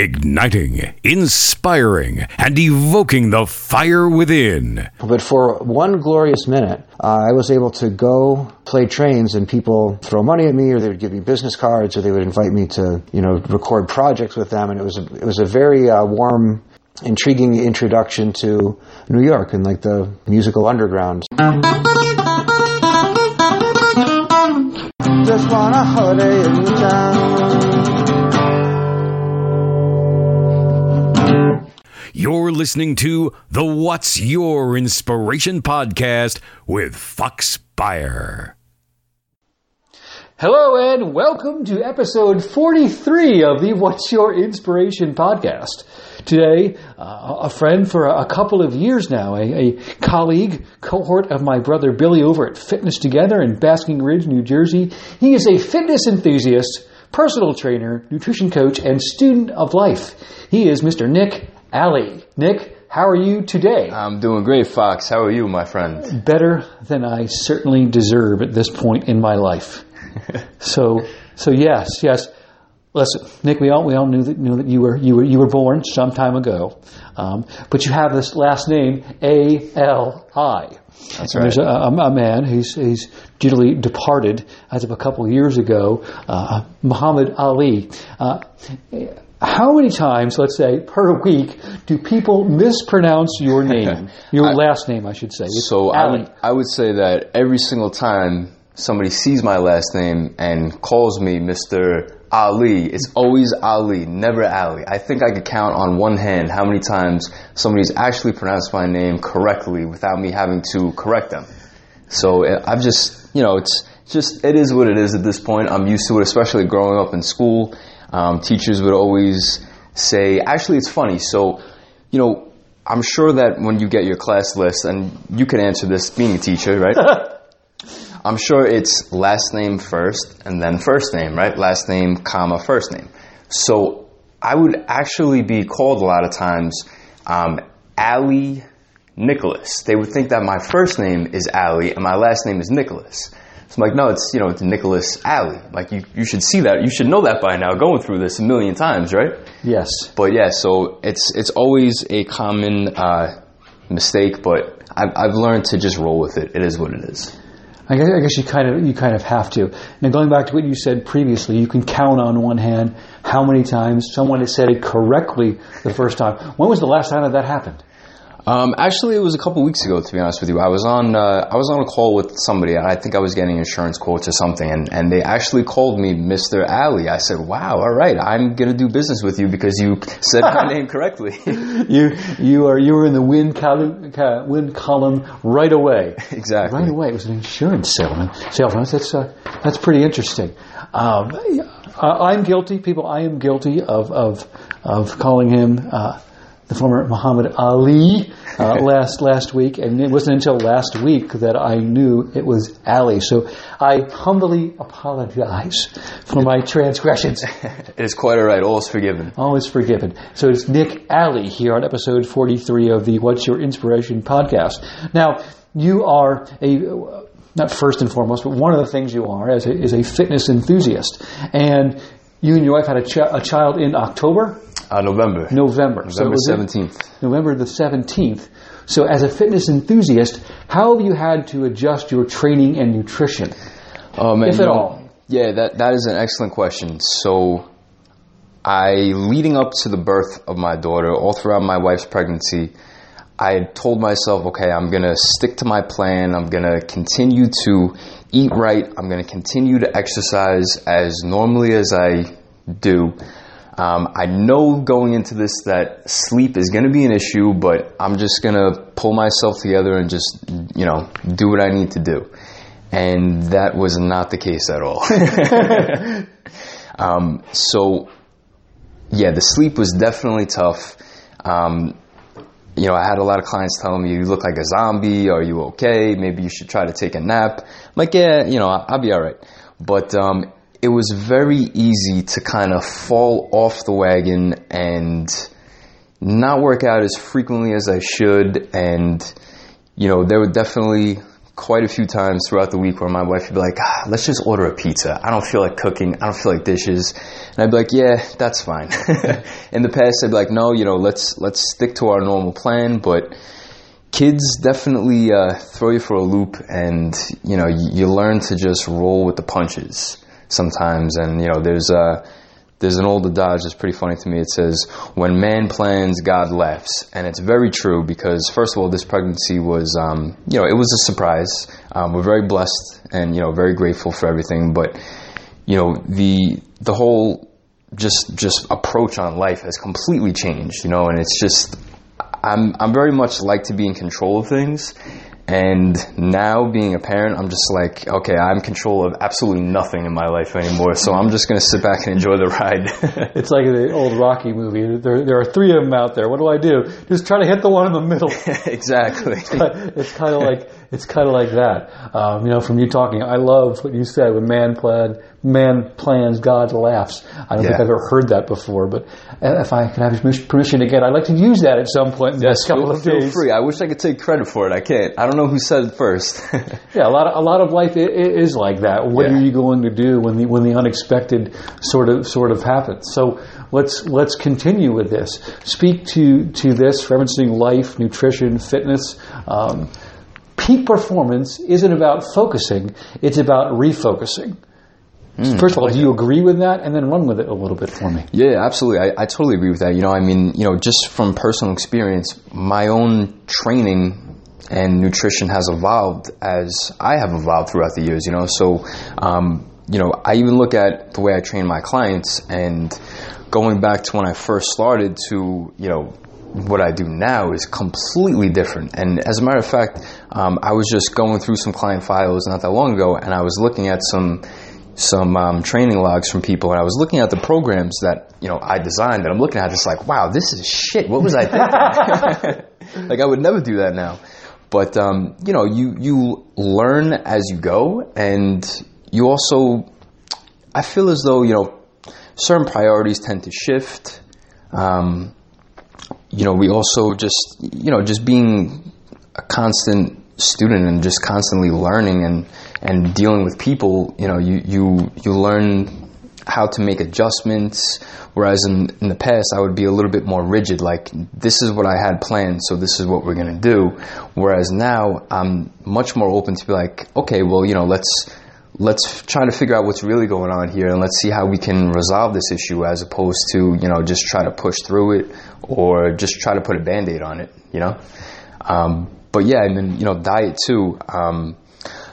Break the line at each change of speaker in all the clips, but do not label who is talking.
igniting, inspiring, and evoking the fire within.
But for one glorious minute, uh, I was able to go play trains and people throw money at me or they would give me business cards or they would invite me to, you know, record projects with them. And it was a, it was a very uh, warm, intriguing introduction to New York and like the musical underground. Just want a holiday in the town.
You're listening to the What's Your Inspiration podcast with Fox Beyer.
Hello and welcome to episode 43 of the What's Your Inspiration podcast. Today, uh, a friend for a, couple of years now, a, a, colleague, cohort of my brother Billy over at Fitness Together in Basking Ridge, New Jersey. He is a fitness enthusiast, personal trainer, nutrition coach, and student of life. He is Mr. Nick Ali. Nick, how are you today?
I'm doing great, Fox. How are you, my friend?
Better than I certainly deserve at this point in my life. so, so yes, yes. Listen, Nick, we all we all knew that knew that you were you were you were born some time ago, um, but you have this last name A L I.
That's right.
There's a, a, a, man who's he's duly departed as of a couple of years ago, uh, Muhammad Ali. Uh, how many times, let's say, per week, do people mispronounce your name, your I, last name, I should say?
It's so I would, I would say that every single time somebody sees my last name and calls me Mr. Ali. It's always Ali, never Ali. I think I could count on one hand how many times somebody's actually pronounced my name correctly without me having to correct them. So eh, I've just, you know, it's just, it is what it is at this point. I'm used to it, especially growing up in school. Um, teachers would always say, actually, it's funny. So, you know, I'm sure that when you get your class list, and you can answer this being a teacher, right? I'm sure it's last name first and then first name, right? Last name, comma, first name. So I would actually be called a lot of times um, Ali Nicholas. They would think that my first name is Ali and my last name is Nicholas. So I'm like, no, it's you know, it's Nicholas Ali. Like you, you should see that. You should know that by now. Going through this a million times, right?
Yes.
But yeah, so it's it's always a common uh, mistake, but I've, I've learned to just roll with it. It is what it is.
I guess, I guess you kind of you kind of have to. Now, going back to what you said previously, you can count on one hand how many times someone has said it correctly the first time. When was the last time that that happened?
Um, actually, it was a couple weeks ago. To be honest with you, I was on uh, I was on a call with somebody. I think I was getting insurance quotes or something, and, and they actually called me Mister Ali. I said, "Wow, all right, I'm gonna do business with you because you said my name correctly."
you you are you were in the win column win column right away.
Exactly,
right away. It was an insurance salesman. Salesman. That's uh, that's pretty interesting. Um, I'm guilty, people. I am guilty of of of calling him. Uh, the former Muhammad Ali uh, last last week, and it wasn't until last week that I knew it was Ali. So I humbly apologize for my transgressions.
it is quite all right. All is forgiven.
All is forgiven. So it's Nick Ali here on episode 43 of the What's Your Inspiration podcast. Now, you are a not first and foremost, but one of the things you are as a, is a fitness enthusiast, and you and your wife had a, ch- a child in October.
Uh, November.
November.
November so 17th.
November the 17th. So, as a fitness enthusiast, how have you had to adjust your training and nutrition?
Oh, man,
if at all?
Yeah, that, that is an excellent question. So, I, leading up to the birth of my daughter, all throughout my wife's pregnancy, I told myself, okay, I'm going to stick to my plan. I'm going to continue to eat right. I'm going to continue to exercise as normally as I do. Um, I know going into this that sleep is going to be an issue, but I'm just going to pull myself together and just, you know, do what I need to do. And that was not the case at all. um, so, yeah, the sleep was definitely tough. Um, you know, I had a lot of clients telling me, you look like a zombie. Are you okay? Maybe you should try to take a nap. I'm like, yeah, you know, I'll be all right. But um, it was very easy to kind of fall off the wagon and not work out as frequently as I should. And, you know, there were definitely quite a few times throughout the week where my wife would be like, ah, let's just order a pizza. I don't feel like cooking. I don't feel like dishes. And I'd be like, yeah, that's fine. In the past, I'd be like, no, you know, let's, let's stick to our normal plan. But kids definitely uh, throw you for a loop and, you know, you, you learn to just roll with the punches sometimes. And, you know, there's, uh, there's an old adage that's pretty funny to me. It says, "When man plans, God laughs," and it's very true because first of all, this pregnancy was, um, you know, it was a surprise. Um, we're very blessed and you know very grateful for everything, but you know the the whole just just approach on life has completely changed. You know, and it's just I'm I'm very much like to be in control of things, and now being a parent, I'm just like, okay, I'm in control of absolutely nothing in my life anymore. So I'm just going to sit back and enjoy the ride.
it's like the old Rocky movie. There, there are three of them out there. What do I do? Just try to hit the one in the middle.
exactly.
It's kind of like it's kind of like that. Um, you know, from you talking, I love what you said. When man plan, man plans, God laughs. I don't yeah. think I've ever heard that before, but if I can have permission again, I'd like to use that at some point in the
yes,
couple
feel,
of
feel free. I wish I could take credit for it. I can't. I don't know who said it first.
yeah, a lot of a lot of life is like that. What yeah. are you going to do when the when the unexpected sort of sort of happens? So let's let's continue with this. Speak to to this referencing life, nutrition, fitness. Um, peak performance isn't about focusing, it's about refocusing. Mm, First of all, do you agree with that? And then run with it a little bit for me.
Yeah, absolutely. I, I totally agree with that. You know, I mean, you know, just from personal experience, my own training and nutrition has evolved as I have evolved throughout the years, you know. So, um, you know, I even look at the way I train my clients and going back to when I first started to, you know, what I do now is completely different. And as a matter of fact, um, I was just going through some client files not that long ago, and I was looking at some some um, training logs from people, and I was looking at the programs that you know I designed, and I'm looking at it's like, wow, this is shit. What was I thinking? like I would never do that now. But um, you know, you you learn as you go, and you also, I feel as though you know, certain priorities tend to shift. Um, you know, we also just, you know, just being a constant student and just constantly learning and, and dealing with people, you know, you, you, you learn how to make adjustments. Whereas in, in the past, I would be a little bit more rigid, like, this is what I had planned, so this is what we're going to do. Whereas now, I'm much more open to be like, okay, well, you know, let's, let's try to figure out what's really going on here and let's see how we can resolve this issue as opposed to you know just try to push through it or just try to put a band-aid on it you know? Um, but yeah and then you know diet too. Um,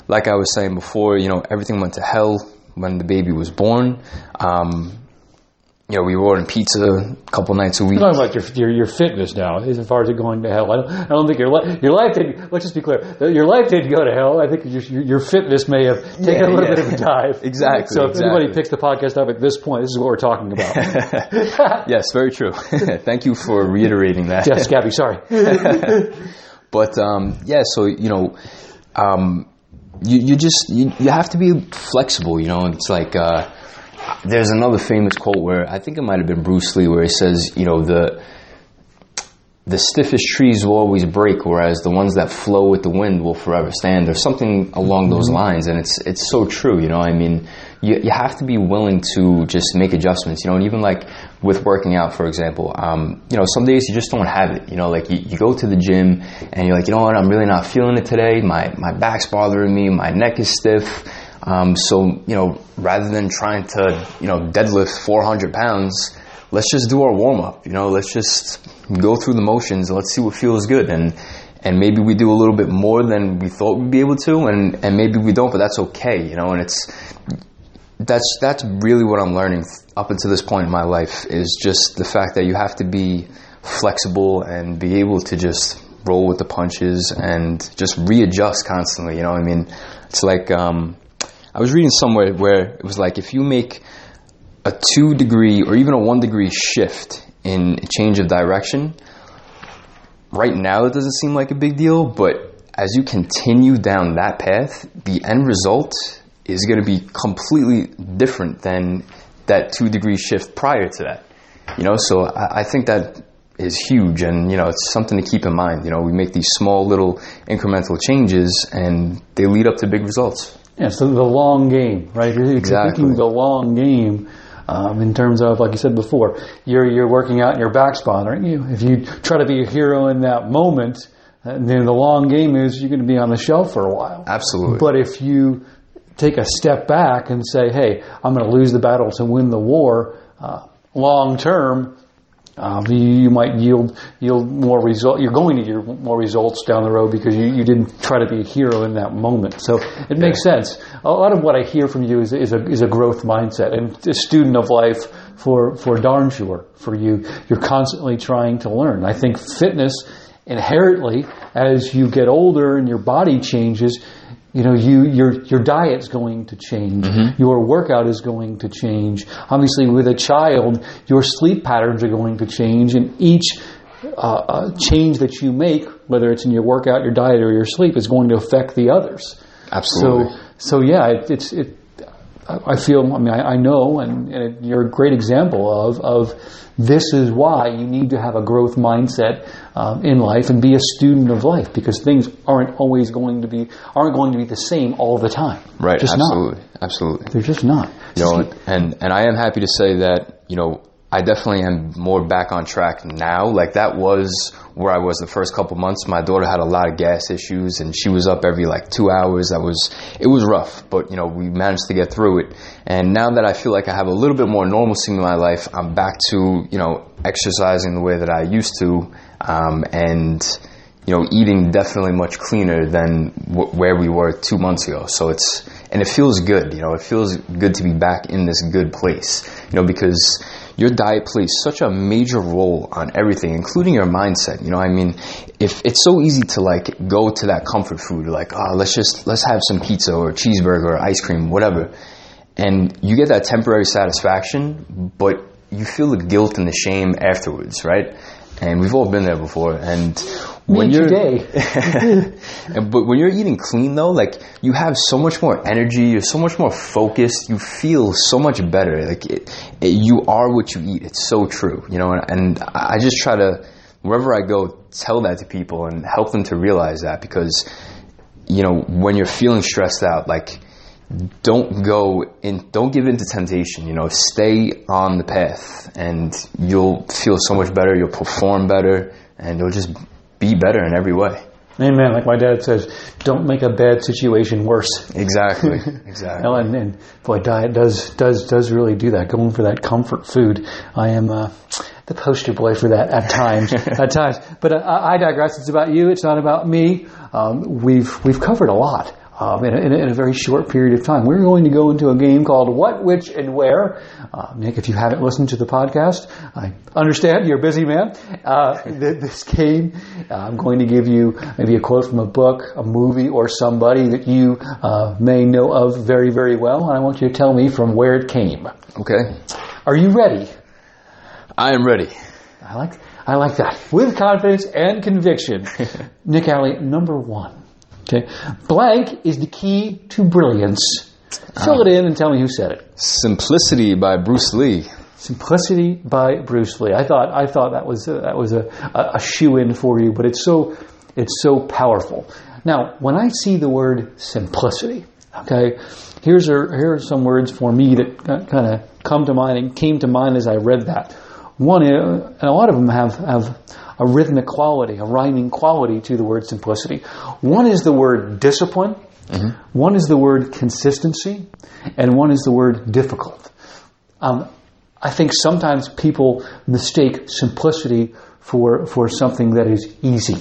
like i was saying before you know everything went to hell when the baby was born. Um, you know, we were ordering pizza a couple nights a week.
You're talking about your, your, your fitness now, as far as it going to hell. I don't, I don't think your life, your life didn't, let's just be clear, your life didn't go to hell. I think your, your fitness may have taken yeah, a little yeah. bit of a dive.
exactly.
So if
exactly.
anybody picks the podcast up at this point, this is what we're talking about.
yes, very true. Thank you for reiterating that.
Yes, Gabby, sorry.
but, um, yeah, so, you know, um, you, you just, you, you have to be flexible, you know, it's like, uh, there's another famous quote where I think it might have been Bruce Lee, where he says, you know, the the stiffest trees will always break, whereas the ones that flow with the wind will forever stand, or something along those mm-hmm. lines. And it's it's so true, you know. I mean, you you have to be willing to just make adjustments, you know. And even like with working out, for example, um, you know, some days you just don't have it, you know. Like you, you go to the gym and you're like, you know what, I'm really not feeling it today. My my back's bothering me, my neck is stiff um, so, you know, rather than trying to, you know, deadlift 400 pounds, let's just do our warm up. You know, let's just go through the motions let's see what feels good. And, and maybe we do a little bit more than we thought we'd be able to, and, and maybe we don't, but that's okay, you know, and it's, that's, that's really what I'm learning up until this point in my life is just the fact that you have to be flexible and be able to just roll with the punches and just readjust constantly, you know, I mean, it's like, um, I was reading somewhere where it was like if you make a two degree or even a one degree shift in change of direction, right now it doesn't seem like a big deal, but as you continue down that path, the end result is going to be completely different than that two degree shift prior to that. You know, so I, I think that is huge, and you know it's something to keep in mind. You know, we make these small little incremental changes, and they lead up to big results.
Yeah, so the long game, right? You're
Exactly.
thinking the long game um, in terms of, like you said before, you're you're working out in your back spot, aren't you? If you try to be a hero in that moment, uh, then the long game is you're going to be on the shelf for a while.
Absolutely.
But if you take a step back and say, "Hey, I'm going to lose the battle to win the war," uh, long term, um, you, you might yield yield more result. You're going to yield more results down the road because you, you didn't try to be a hero in that moment. So it makes sense. A lot of what I hear from you is, is a is a growth mindset and a student of life for for darn sure for you. You're constantly trying to learn. I think fitness inherently, as you get older and your body changes, you know, you your your diet's going to change. Your workout is going to change. Obviously, with a child, your sleep patterns are going to change, and each uh, uh, change that you make, whether it's in your workout, your diet, or your sleep, is going to affect the others.
Absolutely.
So, so yeah, it, it's it. I feel. I mean, I, I know, and, and you're a great example of of this is why you need to have a growth mindset um, in life and be a student of life because things aren't always going to be aren't going to be the same all the time.
right.
Just
absolutely.
not.
Absolutely.
They're just not.
You know, and and I am happy to say that you know I definitely am more back on track now. Like that was where I was the first couple months. My daughter had a lot of gas issues, and she was up every like two hours. That was it was rough, but you know we managed to get through it. And now that I feel like I have a little bit more normalcy in my life, I'm back to you know exercising the way that I used to, um, and you know, eating definitely much cleaner than w- where we were two months ago. So it's, and it feels good, you know, it feels good to be back in this good place, you know, because your diet plays such a major role on everything, including your mindset. You know, I mean, if it's so easy to like go to that comfort food, like, oh, let's just, let's have some pizza or cheeseburger or ice cream, whatever. And you get that temporary satisfaction, but you feel the guilt and the shame afterwards, right? And we've all been there before. And when you're
today.
but when you're eating clean though, like you have so much more energy, you're so much more focused, you feel so much better. Like it, it, you are what you eat. It's so true, you know. And, and I I just try to wherever I go tell that to people and help them to realize that because you know when you're feeling stressed out, like don't go in don't give in to temptation you know stay on the path and you'll feel so much better you'll perform better and you'll just be better in every way
Amen. Like my dad says, don't make a bad situation worse.
exactly exactly
and, and boy, diet does does does really do that. Going for that comfort food. I am uh, the poster boy for that at times. at times, but uh, I I digress. It's about you. It's not about me. Um, we've we've covered a lot. Um, in, a, in, a, very short period of time. We're going to go into a game called What, Which, and Where. Uh, Nick, if you haven't listened to the podcast, I understand you're a busy man. Uh, this game, uh, I'm going to give you maybe a quote from a book, a movie, or somebody that you uh, may know of very, very well, and I want you to tell me from where it came.
okay
Are you ready?
i am ready
I like, I like that. With confidence and conviction. Nick Ali, number one. Okay. Blank is the key to brilliance. Fill it in and tell me who said it.
simplicity by bruce lee
Simplicity by Bruce Lee. I thought I thought that was a, that was a, a, a shoe in for you, but it's so it's so powerful. Now, when I see the word simplicity, okay, here's here are some words for me that kind of come to mind and came to mind as I read that. One, and a lot of them have have a rhythmic quality, a rhyming quality to the word simplicity. One is the word discipline. One is the word consistency, and one is the word difficult. Um, I think sometimes people mistake simplicity for for something that is easy.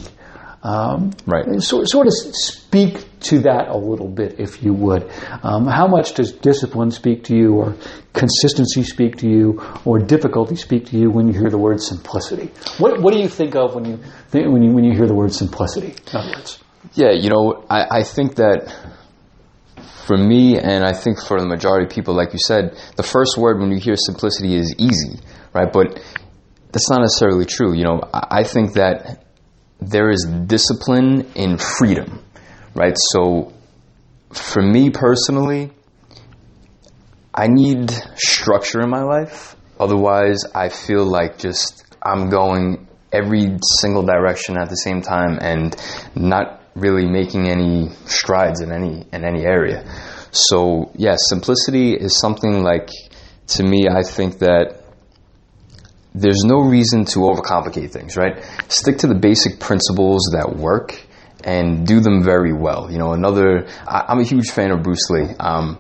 Um,
Right.
So, sort of speak to that a little bit, if you would. Um, how much does discipline speak to you, or consistency speak to you, or difficulty speak to you when you hear the word simplicity? What What do you think of when you think, when you when you hear the word simplicity? In other words,
Yeah, you know, I, I think that for me, and I think for the majority of people, like you said, the first word when you hear simplicity is easy, right? But that's not necessarily true. You know, I think that there is discipline in freedom, right? So for me personally, I need structure in my life. Otherwise, I feel like just I'm going every single direction at the same time and not really making any strides in any in any area. So yeah, simplicity is something like to me. I think that there's no reason to overcomplicate things, right? Stick to the basic principles that work and do them very well. You know, another, I, am a huge fan of Bruce Lee. Um,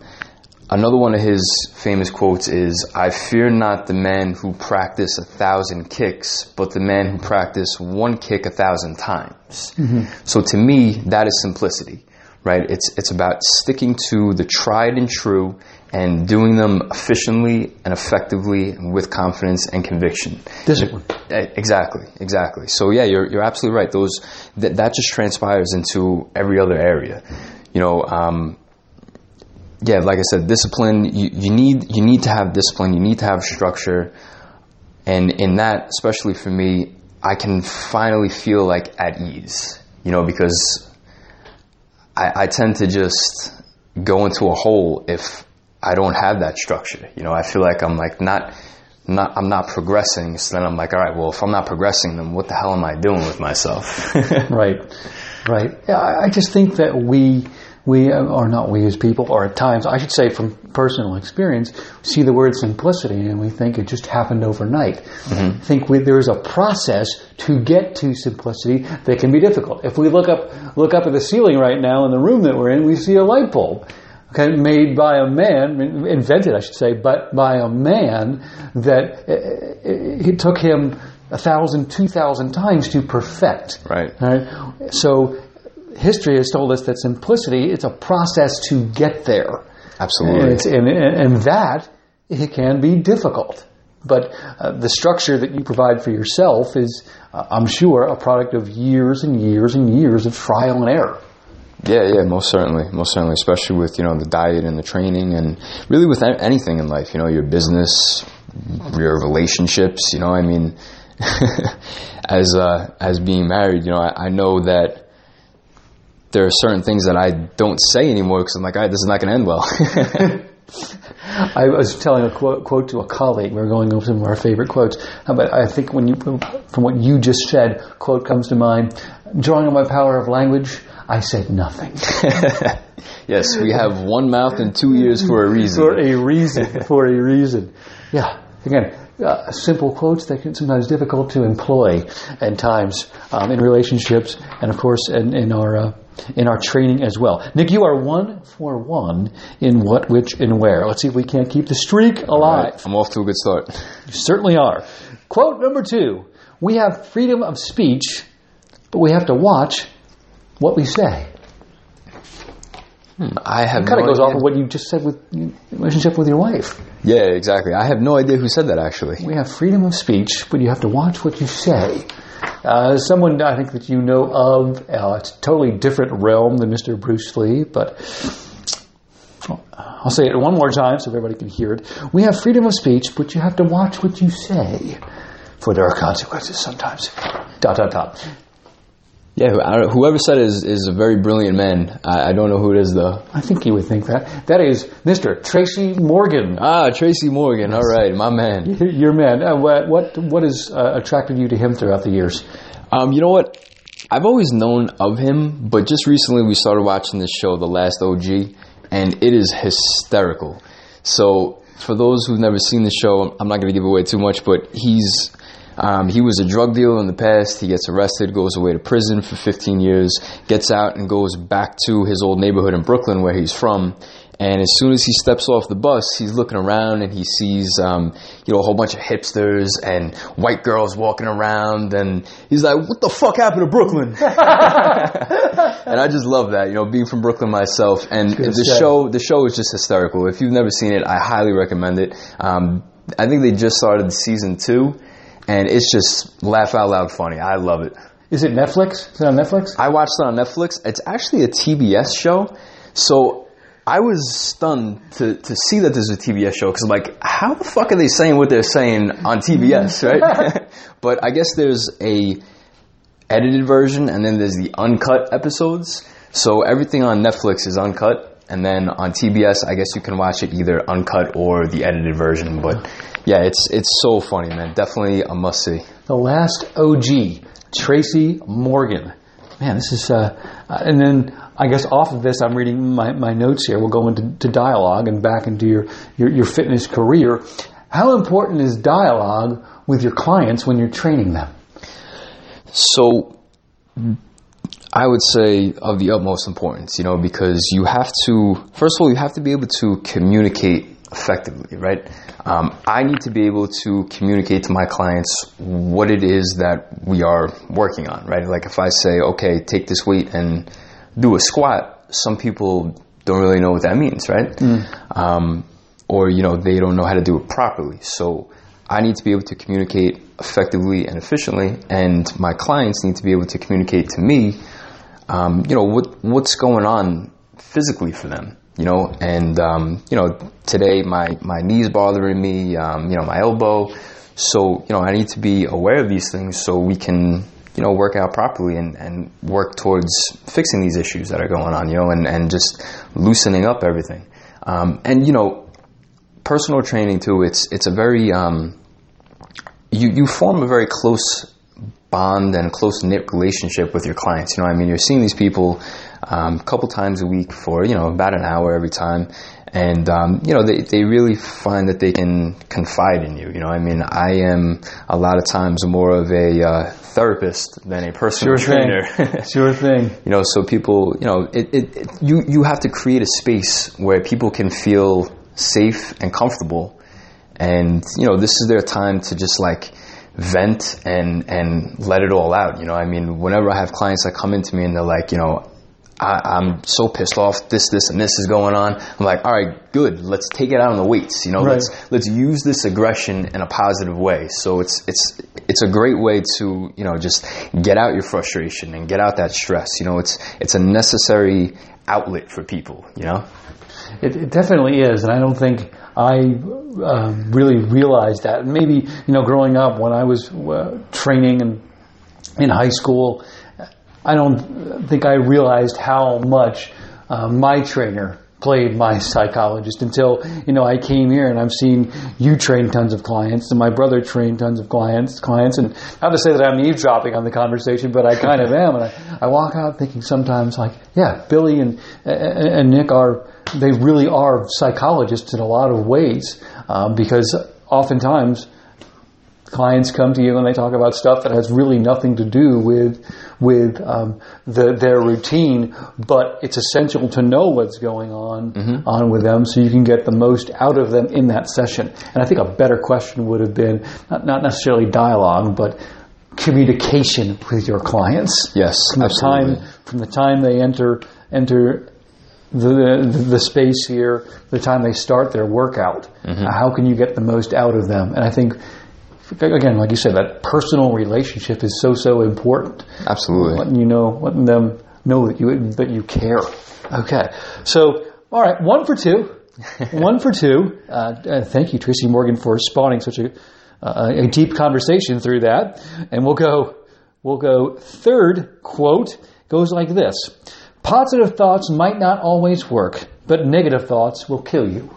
another one of his famous quotes is, I fear not the man who practice a thousand kicks, but the man who practice one kick a thousand times. Mm-hmm. So to me, that is simplicity, right? It's, it's about sticking to the tried and true and doing them efficiently and effectively and with confidence and conviction.
Discipline.
Exactly, exactly. So yeah, you're, you're absolutely right. Those that, that just transpires into every other area. You know, um, yeah, like I said, discipline. You, you need you need to have discipline. You need to have structure, and in that, especially for me, I can finally feel like at ease. You know, because I, I tend to just go into a hole if I don't have that structure. You know, I feel like I'm like not, not, I'm not progressing. So then I'm like, all right, well, if I'm not progressing, then what the hell am I doing with myself?
right, right. Yeah, I just think that we, we are not we as people, or at times, I should say from personal experience, see the word simplicity and we think it just happened overnight. Mm-hmm. Think we, there's a process to get to simplicity that can be difficult. If we look up, look up at the ceiling right now in the room that we're in, we see a light bulb made by a man, invented, I should say, but by a man that uh, it took him a thousand, two thousand times to perfect.
Right.
right. So history has told us that simplicity it's a process to get there.
Absolutely.
And, and, and that it can be difficult. But uh, the structure that you provide for yourself is, uh, I'm sure, a product of years and years and years of trial and error.
Yeah, yeah, most certainly, most certainly, especially with you know the diet and the training, and really with anything in life. You know, your business, your relationships. You know, I mean, as uh, as being married, you know, I, I, know that there are certain things that I don't say anymore because I'm like, all right, this is not going to end well.
I was telling a quote, quote, to a colleague. We are going over some of our favorite quotes, but I think when you, from what you just said, quote comes to mind. Drawing on my power of language, I said nothing.
yes, we have one mouth and two ears for a reason.
For a reason. For a reason. Yeah. Again, uh, simple quotes that can sometimes difficult to employ at times um, in relationships, and of course in, in our uh, in our training as well. Nick, you are one for one in what, which, and where. Let's see if we can't keep the streak alive.
Right. I'm off to a good start.
You certainly are. Quote number two: We have freedom of speech, but we have to watch what we say.
Hmm, I have
it kind
no
of goes
idea.
off of what you just said with relationship with your wife.
Yeah, exactly. I have no idea who said that actually.
We have freedom of speech, but you have to watch what you say. Uh, someone I think that you know of, uh, it's a totally different realm than Mr. Bruce Lee, but I'll say it one more time so everybody can hear it. We have freedom of speech, but you have to watch what you say, for there are consequences sometimes. Dot dot dot.
Yeah, whoever said it is, is a very brilliant man. I, I, don't know who it is though.
I think you would think that. That is Mr. Tracy Morgan.
Ah, Tracy Morgan. All right, my man.
Your man. Uh, what what what has uh, attracted you to him throughout the years?
Um, you know what? I've always known of him, but just recently we started watching this show, The Last OG, and it is hysterical. So, for those who've never seen the show, I'm not going to give away too much, but he's um, he was a drug dealer in the past. He gets arrested, goes away to prison for 15 years, gets out and goes back to his old neighborhood in Brooklyn where he's from. And as soon as he steps off the bus, he's looking around and he sees, um, you know, a whole bunch of hipsters and white girls walking around. And he's like, what the fuck happened to Brooklyn? and I just love that, you know, being from Brooklyn myself. And the show, the show is just hysterical. If you've never seen it, I highly recommend it. Um, I think they just started season two and it's just laugh out loud funny. I love it.
Is it Netflix? Is it on Netflix?
I watched it on Netflix. It's actually a TBS show. So I was stunned to, to see that there's a TBS show because I'm like, how the fuck are they saying what they're saying on TBS, mm. right? but I guess there's a edited version and then there's the uncut episodes. So everything on Netflix is uncut. And then on TBS, I guess you can watch it either uncut or the edited version. But yeah, it's it's so funny, man. Definitely a must see.
the last OG, Tracy Morgan. Man, this is, uh, uh, and then I guess off of this, I'm reading my, my notes here. We'll go into to dialogue and back into your, your, your fitness career. How important is dialogue with your clients when you're training them?
So, I would say of the utmost importance, you know, because you have to, first of all, you have to be able to communicate effectively, right? Um, I need to be able to communicate to my clients what it is that we are working on, right? Like if I say, okay, take this weight and do a squat, some people don't really know what that means, right? Um, or, you know, they don't know how to do it properly. So I need to be able to communicate effectively and efficiently, and my clients need to be able to communicate to me, um, you know, what, what's going on physically for them you know, and um, you know, today my my knees bothering me, um, you know, my elbow. So you know, I need to be aware of these things so we can you know work out properly and, and work towards fixing these issues that are going on, you know, and, and just loosening up everything. Um, and you know, personal training too. It's it's a very um, you you form a very close bond and close knit relationship with your clients. You know, I mean, you're seeing these people um, a couple times a week for you know about an hour every time, and um, you know they they really find that they can confide in you. You know, I mean, I am a lot of times more of a uh, therapist than a personal
Sure thing.
trainer.
Sure thing.
you know, so people, you know, it, it, it you you have to create a space where people can feel safe and comfortable, and you know, this is their time to just like vent and and let it all out. You know, I mean, whenever I have clients that come into me and they're like, you know, I, I'm so pissed off. This, this, and this is going on. I'm like, all right, good. Let's take it out on the weights. You know,
Right.
let's let's use this aggression in a positive way. So it's it's it's a great way to you know just get out your frustration and get out that stress. You know, it's it's a necessary outlet for people. You know.
It, it definitely is, and I don't think I uh, really realized that. Maybe you know, growing up when I was uh, training and in high school, I don't think I realized how much uh, my trainer played my psychologist until you know I came here and I've seen you train tons of clients and my brother trained tons of clients clients. And not to say that I'm eavesdropping on the conversation but I kind of am. And I, I walk out thinking sometimes like yeah Billy and and, Nick are they really are psychologists in a lot of ways um, because oftentimes clients come to you and they talk about stuff that has really nothing to do with with um, the, their routine, but it's essential to know what's going on on with them so you can get the most out of them in that session. And I think a better question would have been not, not necessarily dialogue, but communication with your clients.
Yes,
from the time from the time they enter enter the, the, the space here, the time they start their workout. How can you get the most out of them? And I think, again, like you said, that personal relationship is so so important.
Absolutely.
Letting you know, letting them know that you that you care. Okay, so all right, one for two, one for two. Uh, uh, thank you, Tracy Morgan, for spawning such a uh, a deep conversation through that. And we'll go we'll go third quote goes like this: Positive thoughts might not always work, but negative thoughts will kill you.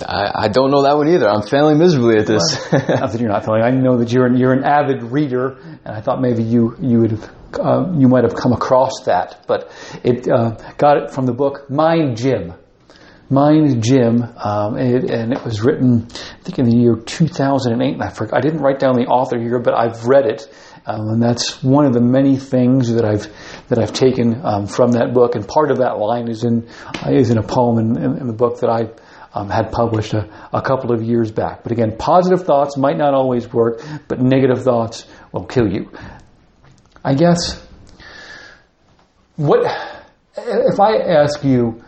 I, I don't know that one either. I'm failing miserably at this.
not that you're not feeling. I know that you're an, you're an avid reader, and I thought maybe you you would have uh, you might have come across that, but it uh, got it from the book Mind Gym. Mind Gym, um, it, and it was written, I think, in the year 2008. And I forgot, I didn't write down the author here, but I've read it, um, and that's one of the many things that I've that I've taken um, from that book. And part of that line is in is in a poem in, in, in the book that I um, had published a, a couple of years back. But again, positive thoughts might not always work, but negative thoughts will kill you. I guess what if I ask you,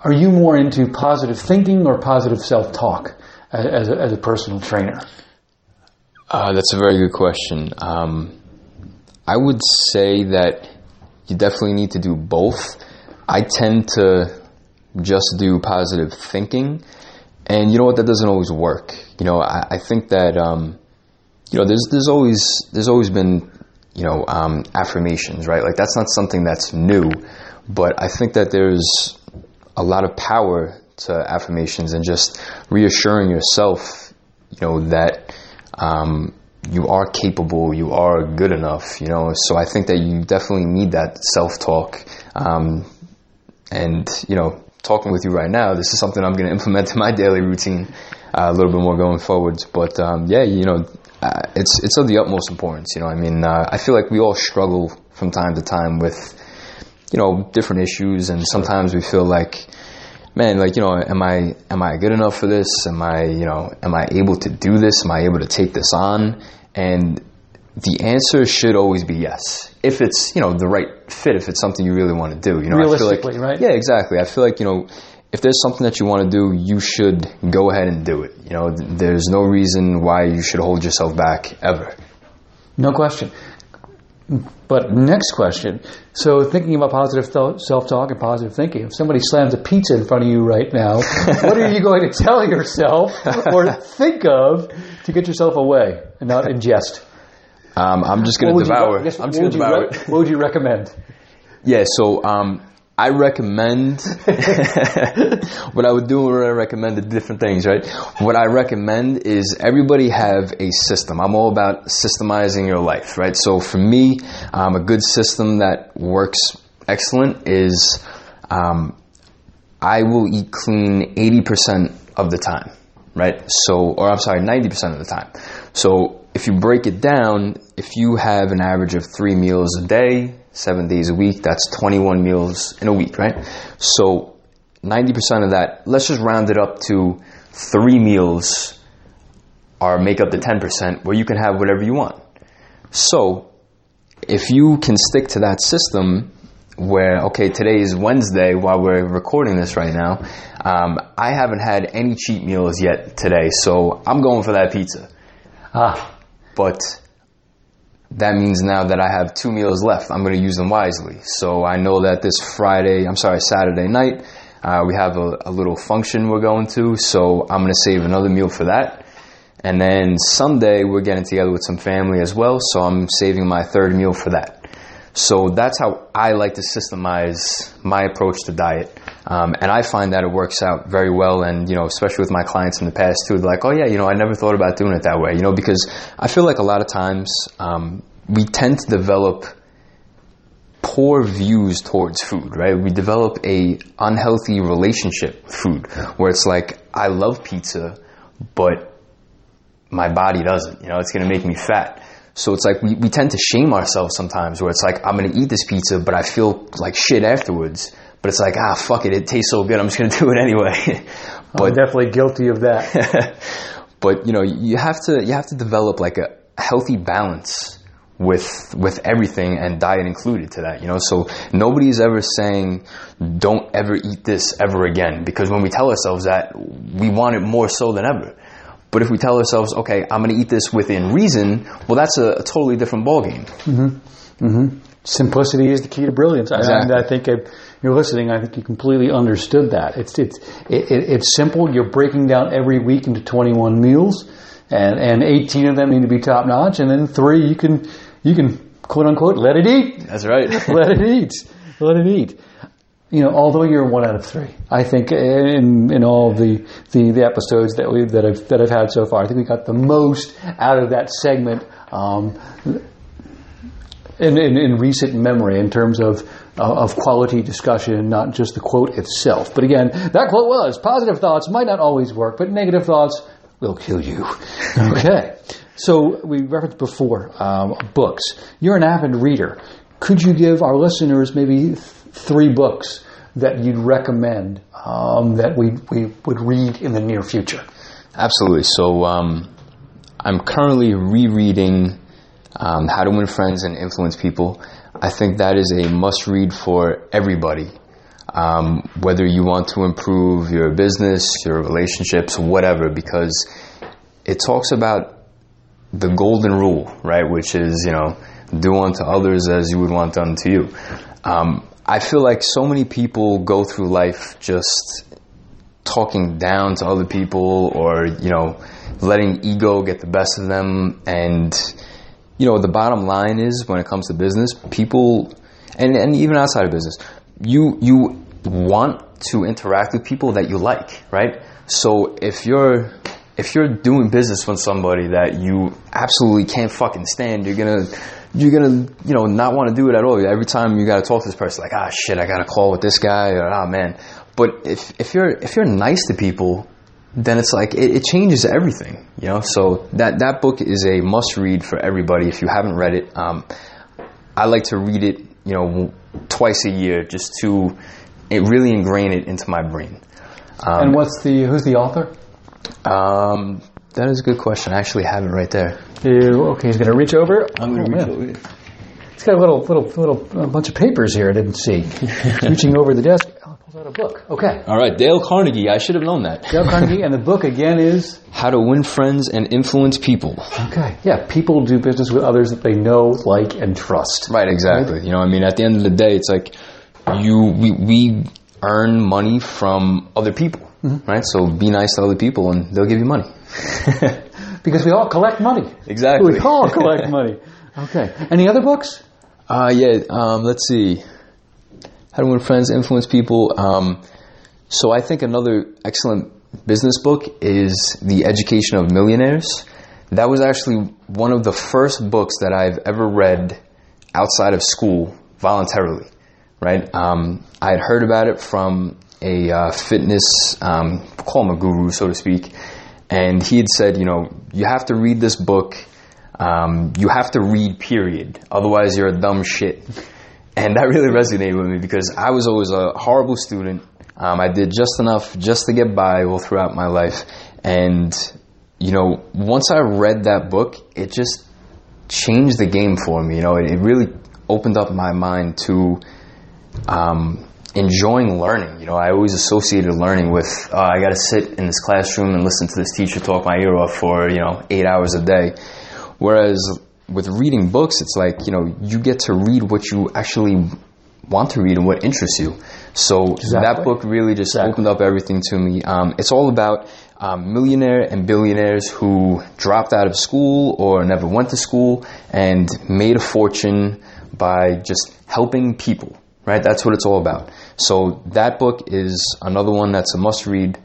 are you more into positive thinking or positive self-talk as a, as a personal trainer?
Uh, that's a very good question. Um, I would say that you definitely need to do both. I tend to just do positive thinking, and you know what? That doesn't always work. You know, I, I think that um, you know there's there's always there's always been you know um, affirmations, right? Like that's not something that's new, but I think that there's a lot of power to affirmations and just reassuring yourself you know that um, you are capable, you are good enough, you know. So I think that you definitely need that self talk. Um, and you know, talking with you right now, this is something I'm going to implement in my daily routine uh, a little bit more going forwards. But um, yeah, you know, uh, it's it's of the utmost importance. You know, I mean, uh, I feel like we all struggle from time to time with you know different issues, and sometimes we feel like man, like you know, am I am I good enough for this? Am I you know am I able to do this? Am I able to take this on? And the answer should always be yes, if it's you know the right fit, if it's something you really want to do. You know, I feel like,
Realistically, right?
Yeah, exactly. I feel like you know. If there's something that you want to do, you should go ahead and do it. You know, th- there's no reason why you should hold yourself back ever.
No question. But next question. So, thinking about positive th- self-talk and positive thinking, if somebody slams a pizza in front of you right now, what are you going to tell yourself or think of to get yourself away and not ingest?
Um, I'm just
would you
devour.
re-
I'm just gonna devour
re-
it.
What would you recommend?
Yeah, so um, I recommend what I would do when I recommended different things, right? What I recommend is everybody have a system. I'm all about systemizing your life, right? So for me, um, a good system that works excellent is um, I will eat clean 80% of the time, right? So, or I'm sorry, 90% of the time. So if you break it down, if you have an average of three meals a day, seven days a week, that's 21 meals in a week, right? So 90% of that, let's just round it up to three meals are make up the 10% where you can have whatever you want. So if you can stick to that system where okay today is wednesday while we're recording this right now um, i haven't had any cheat meals yet today so i'm going for that pizza
Ah,
but that means now that i have two meals left i'm going to use them wisely so i know that this friday i'm sorry saturday night uh, we have a, a little function we're going to so i'm going to save another meal for that and then Sunday, we're getting together with some family as well, so I'm saving my third meal for that. So that's how I like to systemize my approach to diet. Um, and I find that it works out very well. And, you know, especially with my clients in the past too, like, oh, yeah, you know, I never thought about doing it that way, you know, because I feel like a lot of times um, we tend to develop poor views towards food, right? We develop a unhealthy relationship with food where it's like, I love pizza, but my body doesn't. You know, it's going to make me fat. So it's like we, we tend to shame ourselves sometimes where it's like, I'm going to eat this pizza, but I feel like shit afterwards. But it's like, ah, fuck it. It tastes so good. I'm just going to do it anyway.
I'm definitely guilty of that.
but you know, you have to, you have to develop like a healthy balance with, with everything and diet included to that, you know? So nobody's ever saying, don't ever eat this ever again. Because when we tell ourselves that, we want it more so than ever. But if we tell ourselves, okay, I'm going to eat this within reason, well, that's a, a totally different ballgame. Mm-hmm. Mm-hmm.
Simplicity is the key to brilliance. I-
Exactly.
And I think if you're listening, I think you completely understood that. It's it's it, it, it's simple. You're breaking down every week into 21 meals, and and 18 of them need to be top notch, and then three you can you can quote unquote let it eat,
That's right.
let it eat, let it eat. You know, although you're one out of three, I think in in all the the, the episodes that we that I've that I've had so far, I think we got the most out of that segment. Um, in, in, in recent memory in terms of uh, of quality discussion, not just the quote itself. But again, that quote was positive thoughts might not always work, but negative thoughts will kill you. Okay. So we referenced before um, books. You're an avid reader. Could you give our listeners maybe three books that you'd recommend um, that we, we would read in the near future?
Absolutely. So um, I'm currently rereading um, How to Win Friends and Influence People. I think that is a must read for everybody. Um, whether you want to improve your business, your relationships, whatever, because it talks about the golden rule, right? Which is, you know, do unto others as you would want done to you. Um, I feel like so many people go through life just talking down to other people or, you know, letting ego get the best of them. And, you know, the bottom line is when it comes to business, people, and, and even outside of business, you, you want to interact with people that you like, right? So if you're, if you're doing business with somebody that you absolutely can't fucking stand, you're gonna you're gonna you know not want to do it at all. Every time you got to talk to this person, like ah shit, I got to call with this guy, or ah man. But if if you're if you're nice to people, then it's like it, it changes everything, you know. So that that book is a must read for everybody. If you haven't read it, um, I like to read it, you know, twice a year just to it really ingrain it into my brain. Um,
and what's the who's the author?
Um, that is a good question. I actually have it right there.
You, okay, he's going to reach over.
I'm going to
Oh,
reach
man.
over here.
He's got a little, little, little a bunch of papers here. I didn't see. Reaching over the desk. Oh, pulls out a book. Okay.
All right, Dale Carnegie. I should have known that.
Dale Carnegie, and the book again is
How to win friends and influence people.
okay. Yeah, people do business with others that they know, like, and trust.
Right, exactly. You know, I mean, at the end of the day, it's like you we, we earn money from other people, mm-hmm. right? So be nice to other people, and they'll give you money.
Because we all collect money.
Exactly.
We all collect money. Okay. Any other books?
Uh, yeah. Um, let's see. How to win friends, influence people. Um, so I think another excellent business book is The Education of Millionaires. That was actually one of the first books that I've ever read outside of school voluntarily. Right? Um, I had heard about it from a uh, fitness, um, call him a guru, so to speak, and he had said, you know, you have to read this book. Um, you have to read, period. Otherwise, you're a dumb shit. And that really resonated with me because I was always a horrible student. Um, I did just enough just to get by all throughout my life. And, you know, once I read that book, it just changed the game for me. You know, it, it really opened up my mind to um, enjoying learning. You know, I always associated learning with uh, I got to sit in this classroom and listen to this teacher talk my ear off for you know eight hours a day. Whereas with reading books, it's like you know you get to read what you actually want to read and what interests you. So that book really just
Exactly.
opened up everything to me. Um, it's all about um, millionaire and billionaires who dropped out of school or never went to school and made a fortune by just helping people. Right, that's what it's all about. So that book is another one that's a must read.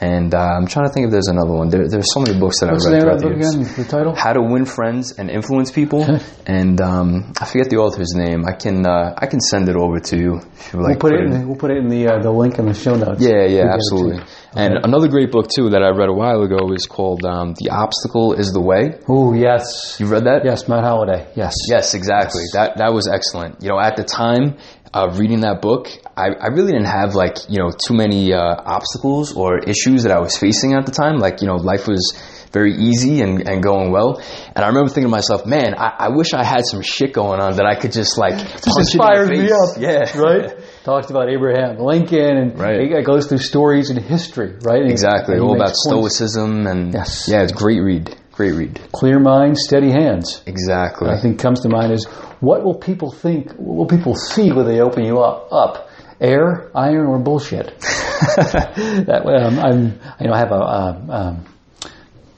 And uh, I'm trying to think if there's another one. There, there's so many books that
What's
I've read throughout the years.
again? The title?
How to Win Friends and Influence People, and um, I forget the author's name. I can uh, I can send it over to you if you would
We'll
like.
put it. In the, we'll put it in the uh, the link in the show notes.
yeah, yeah, absolutely.
you.
And another great book too that I read a while ago is called um, "The Obstacle Is the Way."
Oh yes,
You read that?
yes, Matt Holliday. Yes.
Yes, exactly. That that was excellent. You know, at the time of reading that book, I, I really didn't have like you know too many uh, obstacles or issues that I was facing at the time. Like you know, life was very easy and, and going well. And I remember thinking to myself, man, I, I wish I had some shit going on that I could just like
This
punch in
me up.
Yeah,
Right. Talks about Abraham Lincoln and
Right.
it goes through stories in history. Right. And-
Exactly.
and
All about
points.
stoicism and
Yes.
yeah, it's a great read. Great read.
Clear mind, steady hands.
Exactly.
I think comes to mind is what will people think? What will people see when they open you up? Up, air, iron, or bullshit? that way, um, I'm. I know I have a um, um,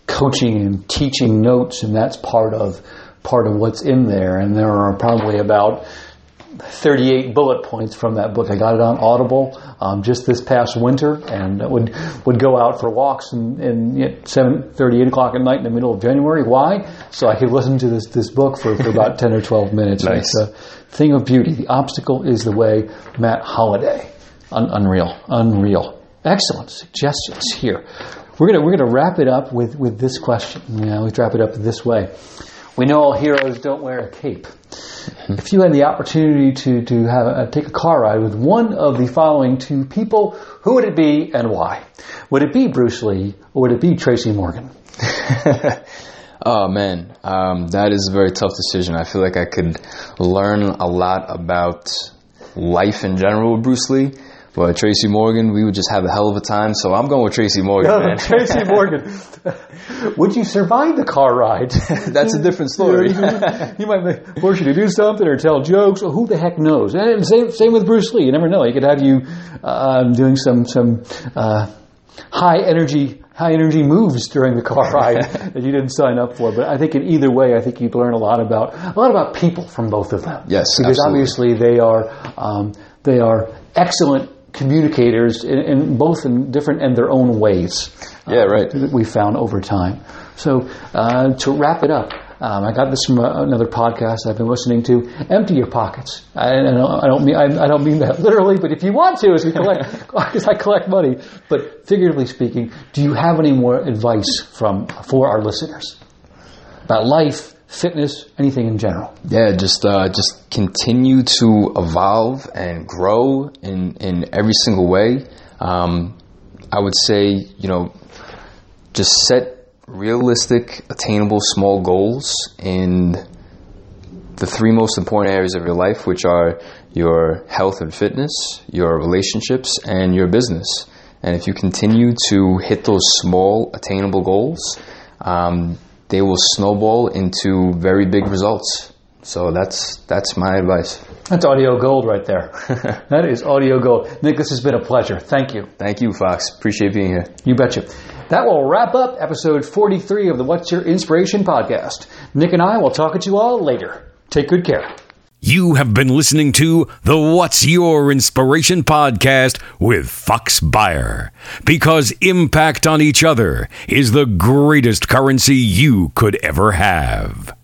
coaching and teaching notes, and that's part of part of what's in there. And there are probably about 38 bullet points from that book. I got it on Audible um, just this past winter, and would would go out for walks and, and at seven thirty, eight o'clock at night in the middle of January. Why? So I could listen to this this book for, for about ten or twelve minutes.
Nice.
It's a thing of beauty. The obstacle is the way. Matt Holliday, Un- unreal, unreal, excellent suggestions here. We're gonna we're gonna wrap it up with with this question. Yeah, we wrap it up this way. We know all heroes don't wear a cape. If you had the opportunity to, to have a, take a car ride with one of the following two people, who would it be and why? Would it be Bruce Lee or would it be Tracy Morgan?
Oh man, um, that is a very tough decision. I feel like I could learn a lot about life in general with Bruce Lee, but Tracy Morgan, we would just have a hell of a time. So I'm going with Tracy Morgan, man.
Tracy Morgan. would you survive the car ride?
That's a different story.
he might force you to do something or tell jokes. Or who the heck knows? And same, same with Bruce Lee. You never know. He could have you um, doing some some uh, high energy high energy moves during the car ride that you didn't sign up for. But I think in either way, I think you'd learn a lot about a lot about people from both of them.
Yes,
because
absolutely.
obviously they are um, they are excellent communicators in, in both in different and their own ways.
Yeah, right.
That we found over time. So uh, to wrap it up, um, I got this from uh, another podcast I've been listening to. Empty your pockets. I, I, don't, I don't mean I, I, don't mean that literally, but if you want to, as we collect, because I collect money. But figuratively speaking, do you have any more advice from for our listeners about life, fitness, anything in general?
Yeah, just uh, just continue to evolve and grow in in every single way. Um, I would say, you know, just set realistic, attainable, small goals in the three most important areas of your life, which are your health and fitness, your relationships, and your business. And if you continue to hit those small, attainable goals, um, they will snowball into very big results. So that's that's my advice.
That's audio gold right there. that is audio gold. Nick, this has been a pleasure. Thank you.
Thank you, Fox. Appreciate being here.
You betcha. That will wrap up episode 43 of the What's Your Inspiration podcast. Nick and I will talk at you all later. Take good care.
You have been listening to the What's Your Inspiration podcast with Fox Buyer. Because impact on each other is the greatest currency you could ever have.